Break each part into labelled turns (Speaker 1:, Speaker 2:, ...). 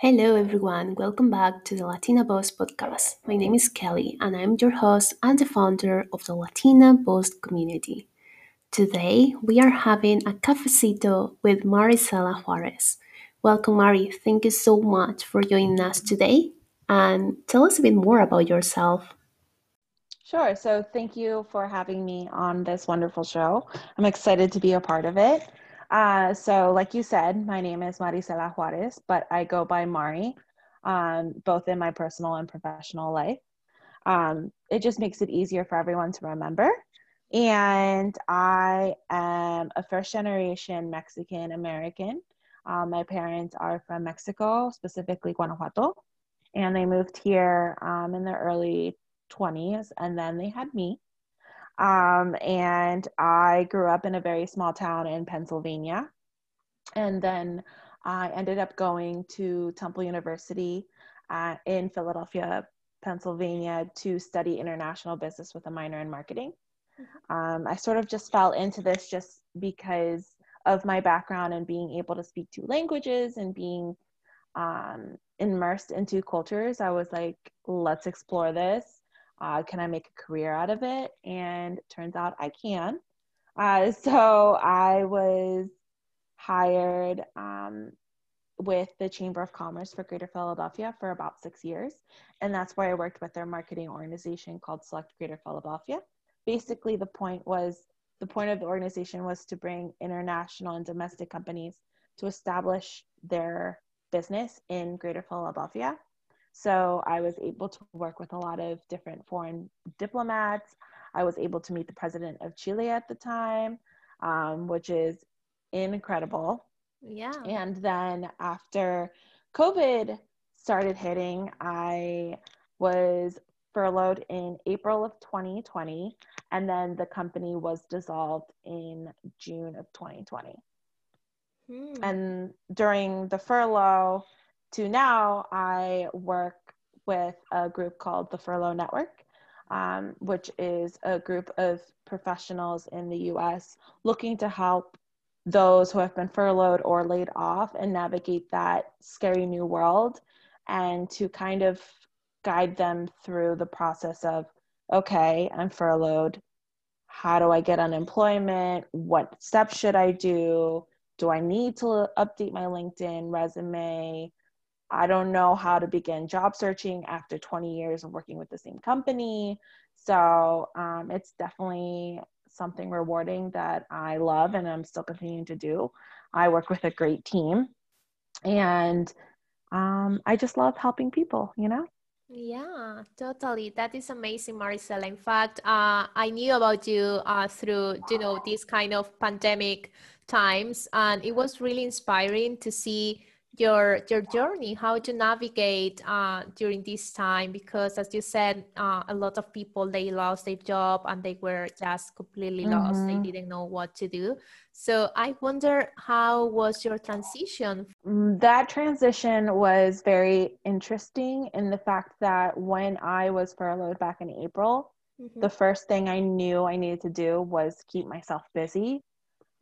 Speaker 1: Hello, everyone. Welcome back to the Latina Boss podcast. My name is Kelly, and I'm your host and the founder of the Latina Boss community. Today, we are having a cafecito with Maricela Juarez. Welcome, Mari. Thank you so much for joining us today. And tell us a bit more about yourself.
Speaker 2: Sure. So, thank you for having me on this wonderful show. I'm excited to be a part of it. Uh, so, like you said, my name is Maricela Juarez, but I go by Mari, um, both in my personal and professional life. Um, it just makes it easier for everyone to remember. And I am a first generation Mexican American. Um, my parents are from Mexico, specifically Guanajuato, and they moved here um, in the early 20s, and then they had me. Um, and I grew up in a very small town in Pennsylvania. And then I ended up going to Temple University uh, in Philadelphia, Pennsylvania to study international business with a minor in marketing. Mm-hmm. Um, I sort of just fell into this just because of my background and being able to speak two languages and being um, immersed into cultures. I was like, let's explore this uh, can I make a career out of it? And turns out I can. Uh, so I was hired um, with the Chamber of Commerce for Greater Philadelphia for about six years. And that's where I worked with their marketing organization called Select Greater Philadelphia. Basically, the point was the point of the organization was to bring international and domestic companies to establish their business in Greater Philadelphia so I was able to work with a lot of different foreign diplomats. I was able to meet the president of Chile at the time, um, which is incredible.
Speaker 1: Yeah.
Speaker 2: And then after COVID started hitting, I was furloughed in April of 2020, and then the company was dissolved in June of 2020. Hmm. And during the furlough, to now, I work with a group called the Furlough Network, um, which is a group of professionals in the US looking to help those who have been furloughed or laid off and navigate that scary new world and to kind of guide them through the process of okay, I'm furloughed. How do I get unemployment? What steps should I do? Do I need to update my LinkedIn resume? I don't know how to begin job searching after 20 years of working with the same company. So um, it's definitely something rewarding that I love and I'm still continuing to do. I work with a great team and um, I just love helping people, you know?
Speaker 1: Yeah, totally. That is amazing, Maricela. In fact, uh, I knew about you uh, through, you know, this kind of pandemic times, and it was really inspiring to see your your journey how to navigate uh, during this time because as you said uh, a lot of people they lost their job and they were just completely mm-hmm. lost they mm-hmm. didn't know what to do so i wonder how was your transition
Speaker 2: mm, that transition was very interesting in the fact that when i was furloughed back in april mm-hmm. the first thing i knew i needed to do was keep myself busy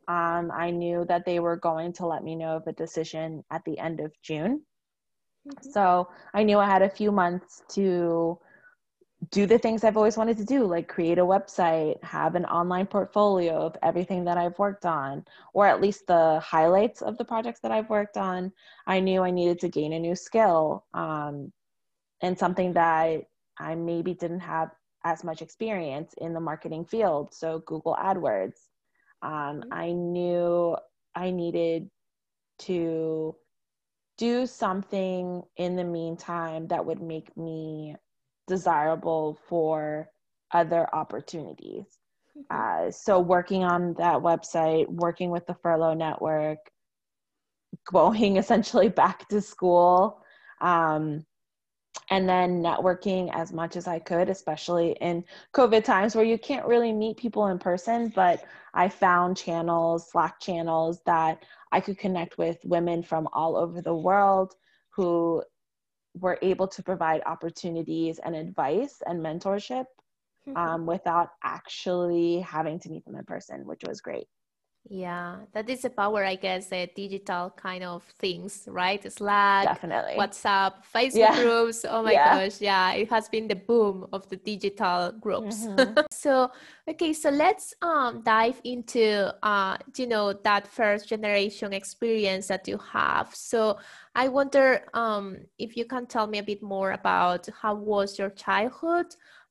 Speaker 2: um, I knew that they were going to let me know of a decision at the end of June. Mm-hmm. So I knew I had a few months to do the things I've always wanted to do, like create a website, have an online portfolio of everything that I've worked on, or at least the highlights of the projects that I've worked on. I knew I needed to gain a new skill um, and something that I maybe didn't have as much experience in the marketing field. So, Google AdWords. Um, mm-hmm. I knew I needed to do something in the meantime that would make me desirable for other opportunities. Uh, so, working on that website, working with the furlough network, going essentially back to school, um, and then networking as much as I could, especially in COVID times where you can't really meet people in person. But I found channels, Slack channels that I could connect with women from all over the world who were able to provide opportunities and advice and mentorship mm-hmm. um, without actually having to meet them in person, which was great.
Speaker 1: Yeah, that is the power, I guess, the digital kind of things, right? Slack,
Speaker 2: definitely,
Speaker 1: WhatsApp, Facebook yeah. groups. Oh my yeah. gosh, yeah, it has been the boom of the digital groups. Mm-hmm. so, okay, so let's um dive into uh you know that first generation experience that you have. So, I wonder um if you can tell me a bit more about how was your childhood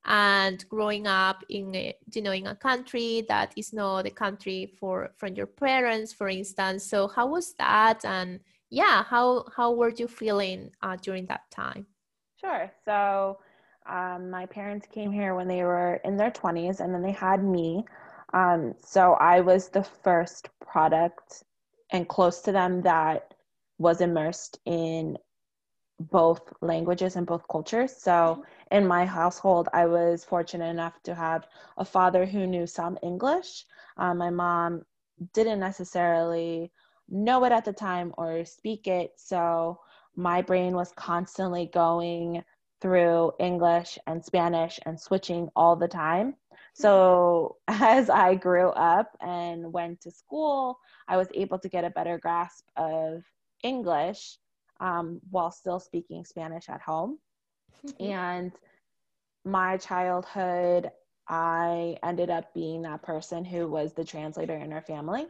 Speaker 1: and growing up in a, you know in a country that is not the country for from your parents for instance. So how was that? And yeah how how were you feeling uh, during that time?
Speaker 2: Sure. So um, my parents came here when they were in their 20s and then they had me. Um, so i was the first product and close to them that was immersed in both languages and both cultures so mm-hmm in my household, I was fortunate enough to have a father who knew some English. Um, my mom didn't necessarily know it at the time or speak it. So my brain was constantly going through English and Spanish and switching all the time. So as I grew up and went to school, I was able to get a better grasp of English um, while still speaking Spanish at home. Mm-hmm. And my childhood, I ended up being that person who was the translator in our family.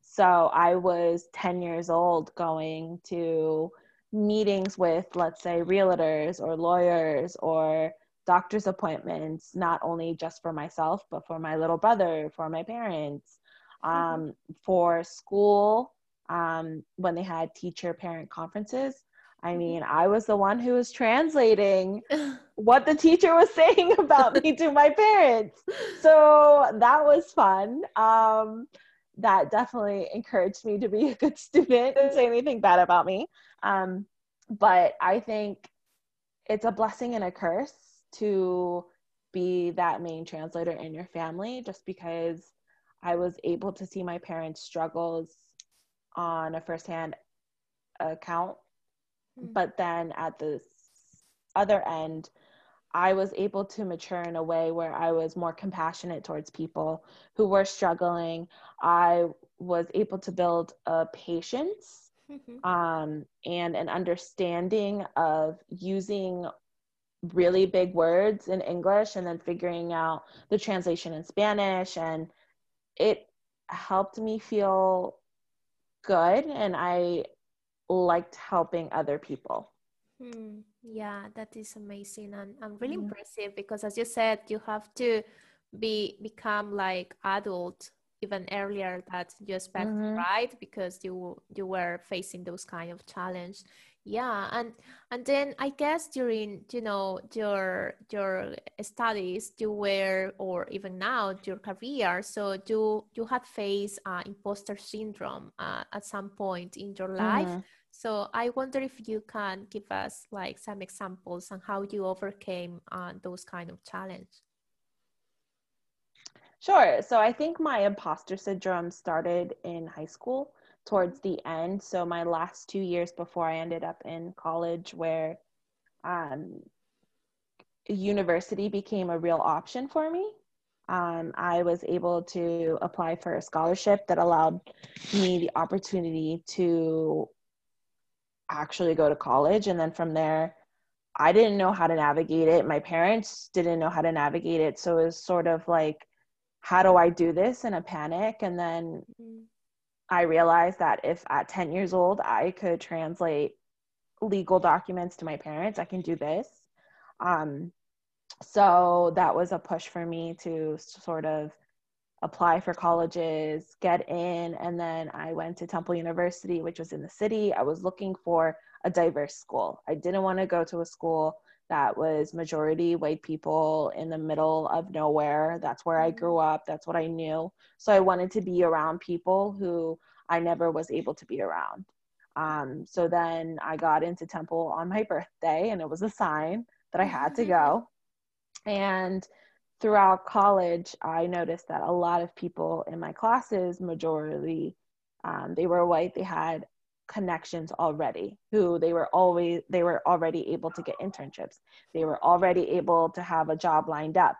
Speaker 2: So I was 10 years old going to meetings with, let's say, realtors or lawyers or doctor's appointments, not only just for myself, but for my little brother, for my parents, mm-hmm. um, for school, um, when they had teacher parent conferences. I mm-hmm. mean, I was the one who was translating what the teacher was saying about me to my parents. So that was fun. Um, that definitely encouraged me to be a good student. Didn't say anything bad about me. Um, but I think it's a blessing and a curse to be that main translator in your family just because I was able to see my parents' struggles on a firsthand account Mm. But then at the other end, I was able to mature in a way where I was more compassionate towards people who were struggling. I was able to build a patience mm-hmm. um, and an understanding of using really big words in English and then figuring out the translation in Spanish. And it helped me feel good. And I liked helping other people.
Speaker 1: Hmm. Yeah, that is amazing and, and really mm impressive because as you said, you have to be become like adult even earlier that you expect, mm-hmm. right? Because you you were facing those kind of challenge. Yeah, and and then I guess during you know your your studies, you were or even now your career, so you you had faced uh, imposter syndrome uh, at some point in your life. Mm-hmm. So I wonder if you can give us like some examples on how you overcame uh, those kind of challenge.
Speaker 2: Sure. So I think my imposter syndrome started in high school towards the end. So my last two years before I ended up in college, where um, university became a real option for me. Um, I was able to apply for a scholarship that allowed me the opportunity to actually go to college. And then from there, I didn't know how to navigate it. My parents didn't know how to navigate it. So it was sort of like, how do I do this in a panic? And then mm-hmm. I realized that if at 10 years old I could translate legal documents to my parents, I can do this. Um, so that was a push for me to sort of apply for colleges, get in, and then I went to Temple University, which was in the city. I was looking for a diverse school. I didn't want to go to a school that was majority white people in the middle of nowhere. That's where I grew mm-hmm. up, that's what I knew. So I wanted to be around people who I never was able to be around. Um, so then I got into Temple on my birthday, and it was a sign that I had to go. And throughout college, I noticed that a lot of people in my classes, majority, um, they were white. They had connections already who they were always they were already able to get internships they were already able to have a job lined up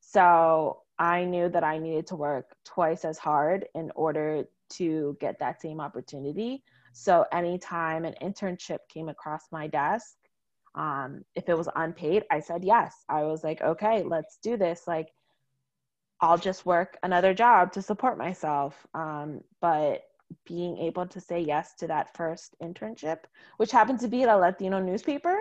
Speaker 2: so I knew that I needed to work twice as hard in order to get that same opportunity. So anytime an internship came across my desk, um, if it was unpaid, I said yes. I was like, okay, let's do this. Like, I'll just work another job to support myself. Um, but being able to say yes to that first internship, which happened to be at a Latino newspaper,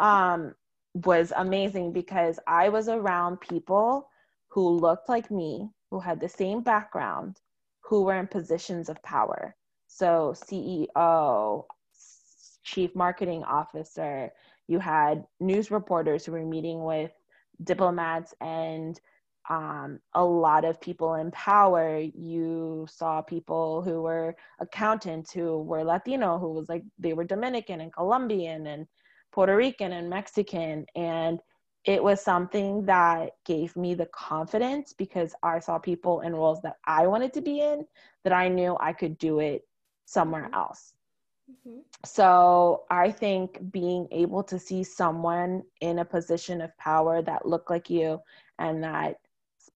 Speaker 2: um, was amazing because I was around people who looked like me, who had the same background, who were in positions of power. So, CEO, chief marketing officer, you had news reporters who were meeting with diplomats and um, a lot of people in power. You saw people who were accountants who were Latino, who was like they were Dominican and Colombian and Puerto Rican and Mexican. And it was something that gave me the confidence because I saw people in roles that I wanted to be in that I knew I could do it somewhere mm-hmm. else. Mm-hmm. So I think being able to see someone in a position of power that looked like you and that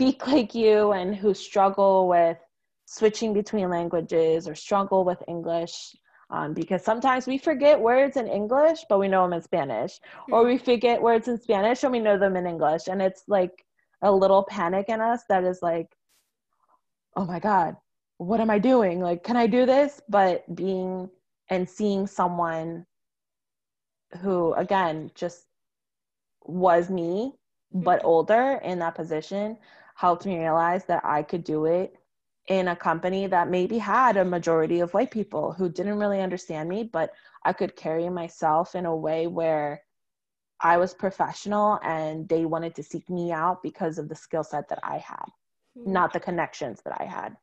Speaker 2: speak like you and who struggle with switching between languages or struggle with English um, because sometimes we forget words in English, but we know them in Spanish, mm-hmm. or we forget words in Spanish and we know them in English. And it's like a little panic in us that is like, oh my God, what am I doing? Like, can I do this? But being and seeing someone who, again, just was me, but mm-hmm. older in that position helped me realize that I could do it in a company that maybe had a majority of white people who didn't really understand me, but I could carry myself in a way where I was professional and they wanted to seek me out because of the skill set that I had, mm-hmm. not the connections that I had.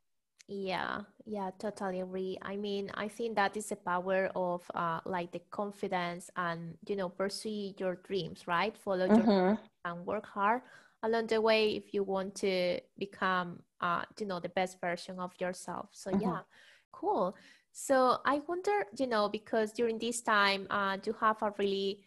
Speaker 1: Yeah, yeah, totally agree. I mean, I think that is the power of uh, like the confidence and you know pursue your dreams, right? Follow mm-hmm. your and work hard along the way if you want to become uh, you know the best version of yourself. So mm-hmm. yeah cool. So i wonder you know because during this time uh, you have a really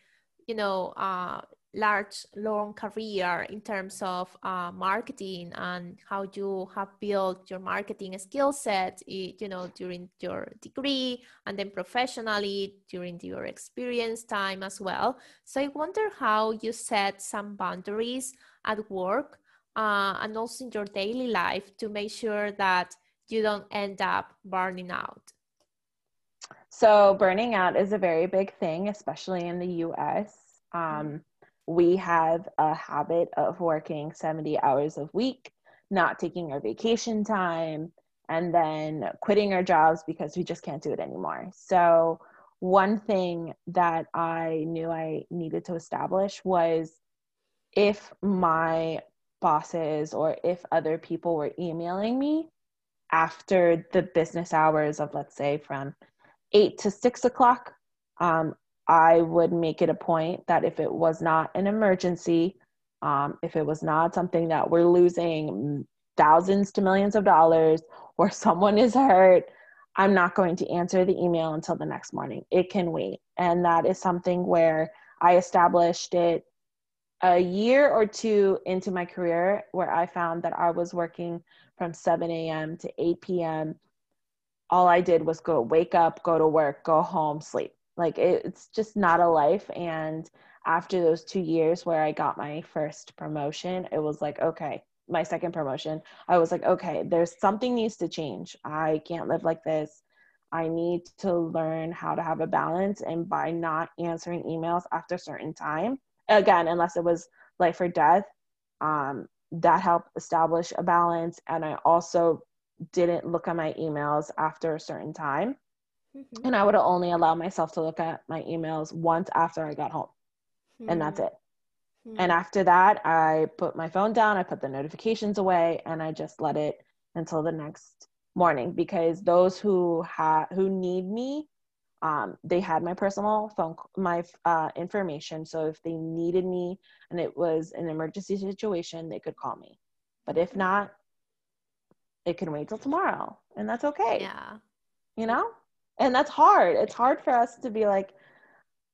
Speaker 1: you know uh, large long career in terms of uh, marketing and how you have built your marketing skill set you know during your degree and then professionally during your experience time as well. So i wonder how you set some boundaries at work uh, and also in your daily life to make sure that you don't end up burning out?
Speaker 2: So, burning out is a very big thing, especially in the US. Um, we have a habit of working 70 hours a week, not taking our vacation time, and then quitting our jobs because we just can't do it anymore. So, one thing that I knew I needed to establish was if my bosses or if other people were emailing me after the business hours of let's say from eight to six o'clock um, i would make it a point that if it was not an emergency um, if it was not something that we're losing thousands to millions of dollars or someone is hurt i'm not going to answer the email until the next morning. It can wait. And that is something where i established it a year or two into my career where I found that I was working from 7 a.m. to 8 p.m. All I did was go wake up, go to work, go home, sleep. Like it, it's just not a life. And after those two years where I got my first promotion, it was like, okay, my second promotion, I was like, okay, there's something needs to change. I can't live like this. I need to learn how to have a balance. And by not answering emails after a certain time, again, unless it was life or death, um, that helped establish a balance. And I also didn't look at my emails after a certain time. Mm-hmm. And I would only allow myself to look at my emails once after I got home. Mm-hmm. And that's it. Mm-hmm. And after that, I put my phone down, I put the notifications away, and I just let it until the next morning because those who have who need me um, they had my personal phone my uh, information. So if they needed me and it was an emergency situation they could call me. But if not it can wait till tomorrow and that's okay.
Speaker 1: Yeah.
Speaker 2: You know? And that's hard. It's hard for us to be like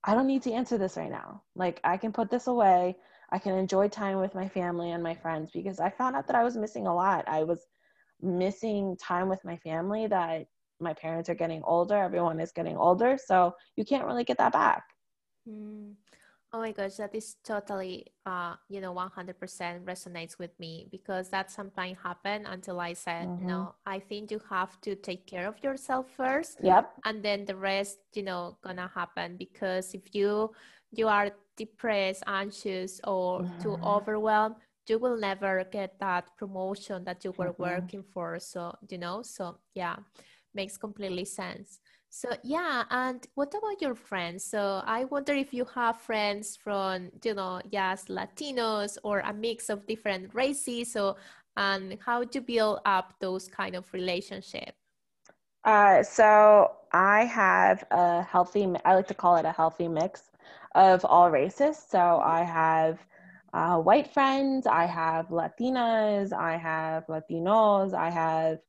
Speaker 2: i don't need to answer this right now. Like i can put this away. I can enjoy time with my family and my friends. Because I found out that I was missing a lot. I was missing time with my family that my parents are getting older, everyone is getting older, so you can't really get that back.
Speaker 1: Mm. Oh my gosh, that is totally, uh, you know, 100% resonates with me because that sometimes happened until I said, mm-hmm. no, I think you have to take care of yourself first.
Speaker 2: Yep.
Speaker 1: And then the rest, you know, gonna happen because if you, you are depressed, anxious, or mm-hmm. too overwhelmed, you will never get that promotion that you were mm-hmm. working for. So, you know, so yeah, makes completely sense. So yeah, and what about your friends? So I wonder if you have friends from, you know, just Latinos or a mix of different races. So and how to build up those kind of relationship?
Speaker 2: Uh, so I have a healthy, I like to call it a healthy mix of all races. So I have uh, white friends, I have Latinas, I have Latinos, I have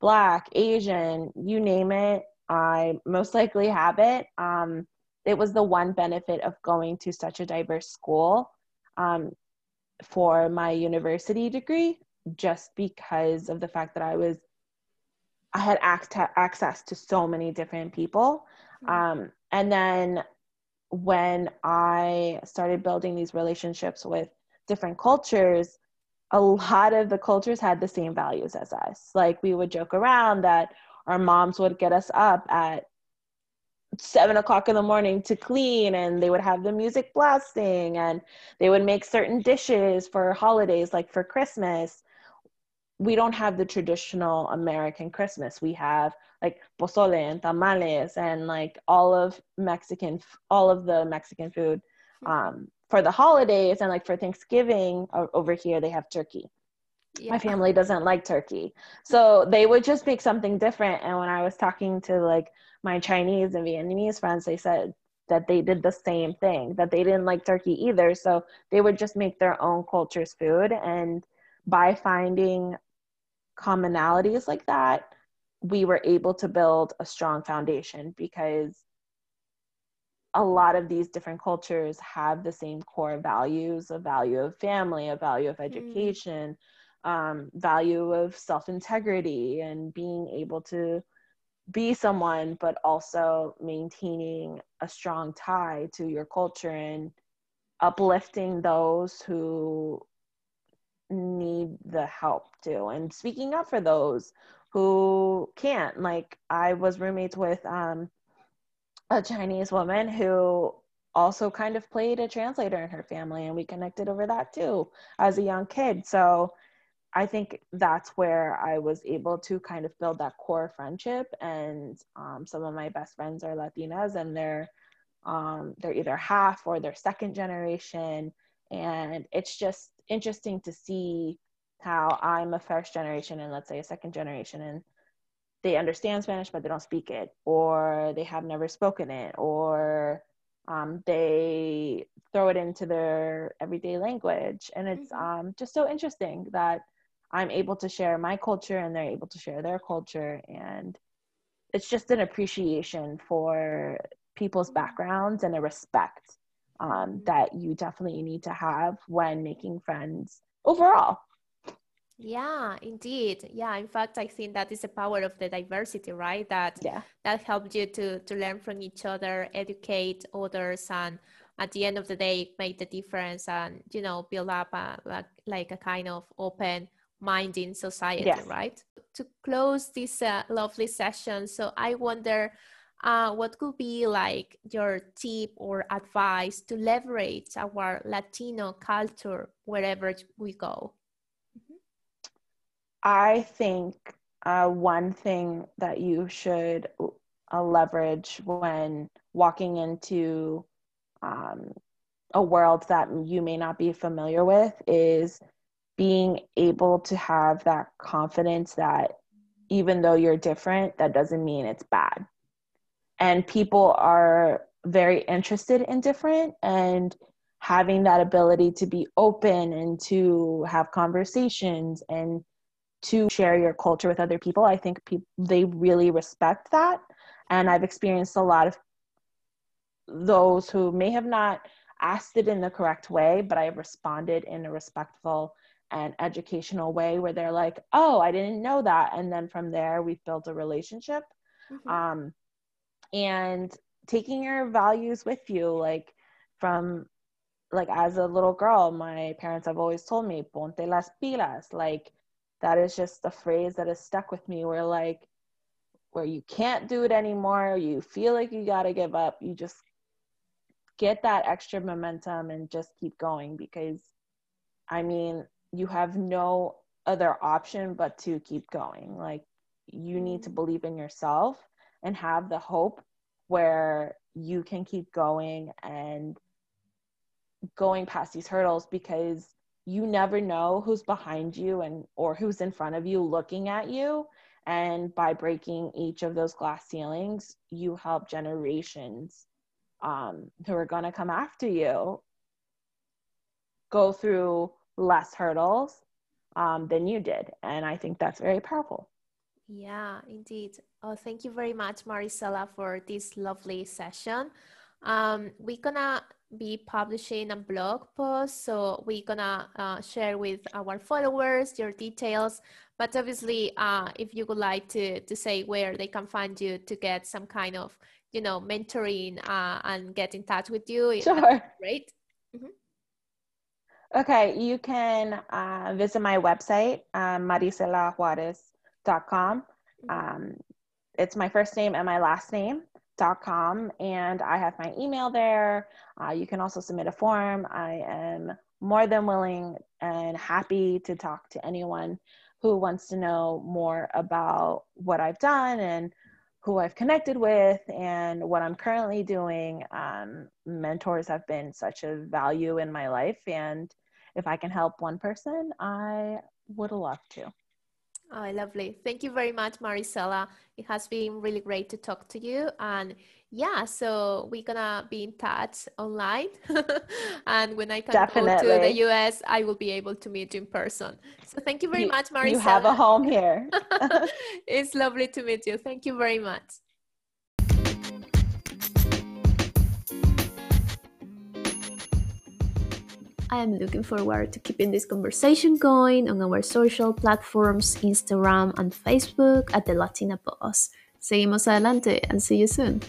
Speaker 2: Black, Asian, you name it. I most likely have it. Um, it was the one benefit of going to such a diverse school um, for my university degree, just because of the fact that I was, I had act- access to so many different people. Mm-hmm. Um, and then when I started building these relationships with different cultures, a lot of the cultures had the same values as us. Like we would joke around that our moms would get us up at seven o'clock in the morning to clean and they would have the music blasting and they would make certain dishes for holidays like for christmas. We don't have the traditional american christmas. We have like pozole and tamales and like all of mexican all of the mexican food um, for the holidays and like for thanksgiving over here they have turkey. Yeah. my family doesn't like turkey. So they would just make something different. And when i was talking to like my chinese and vietnamese friends they said that they did the same thing that they didn't like turkey either. So they would just make their own culture's food. And by finding commonalities like that we were able to build a strong foundation because a lot of these different cultures have the same core values a value of family a value of mm. education mm um, value of self integrity and being able to be someone, but also maintaining a strong tie to your culture and uplifting those who need the help too and speaking up for those who can't like i was roommates with um, a chinese woman who also kind of played a translator in her family and we connected over that too as a young kid so I think that's where I was able to kind of build that core friendship. And um, some of my best friends are Latinas, and they're um, they're either half or they're second generation. And it's just interesting to see how I'm a first generation and let's say a second generation, and they understand Spanish but they don't speak it, or they have never spoken it, or um, they throw it into their everyday language. And it's mm-hmm. um, just so interesting that I'm able to share my culture and they're able to share their culture. And it's just an appreciation for people's backgrounds and a respect um, that you definitely need to have when making friends overall.
Speaker 1: Yeah, indeed. Yeah, in fact, I think that is the power of the diversity, right? That
Speaker 2: yeah.
Speaker 1: that helps you to to learn from each other, educate others, and at the end of the day, make the difference, and you know, build up a like, like a kind of open mind in society, yes. right? To close this uh, lovely session, so I wonder uh, what could be like your tip or advice to leverage our Latino culture wherever we go?
Speaker 2: I think uh, one thing that you should uh, leverage when walking into um, a world that you may not be familiar with is being able to have that confidence that even though you're different, that doesn't mean it's bad. And people are very interested in different and having that ability to be open and to have conversations and to share your culture with other people i think people they really respect that and i've experienced a lot of those who may have not asked it in the correct way, but I have responded in a respectful and educational way where they're like, oh, I didn't know that. And then from there, we've built a relationship. Mm-hmm. Um, and taking your values with you, like from like as a little girl, my parents have always told me, ponte las pilas. Like that is just a phrase that has stuck with me where like where you can't do it anymore, you feel like you gotta give up, you just get that extra momentum and just keep going because I mean, you have no other option but to keep going. Like you need to mm-hmm. believe in yourself and have the hope where you can keep going and going past these hurdles because you never know who's behind you and or who's in front of you looking at you. And by breaking each of those glass ceilings you help generations um, who are going to come after you go through less hurdles um, than you did. And i think that's very powerful.
Speaker 1: Yeah indeed. Oh thank you very much maricela for this lovely session. Um, we're gonna be publishing a blog post so we're gonna uh, share with our followers your details. But obviously uh, if you would like to to say where they can find you to get some kind of you know mentoring uh, and get in touch with you
Speaker 2: sure.
Speaker 1: great. Mm-hmm.
Speaker 2: okay you can uh, visit my website um, maricelajuarez.com mm-hmm. um, it's my first name and my last name com and I have my email there. Uh, you can also submit a form. I am more than willing and happy to talk to anyone who wants to know more about what I've done and who I've connected with and what I'm currently doing. Um, mentors have been such a value in my life, and if I can help one person, I would love to.
Speaker 1: Oh, lovely. Thank you very much, Maricela. It has been really great to talk to you. And yeah, so we're gonna be in touch online. and when I can Definitely. go to the US, I will be able to meet you in person. So thank you very
Speaker 2: you,
Speaker 1: much, Maricela.
Speaker 2: You have a home here.
Speaker 1: it's lovely to meet you. Thank you very much. I am looking forward to keeping this conversation going on our social platforms, Instagram and Facebook at the Latina Boss. Seguimos adelante and see you soon.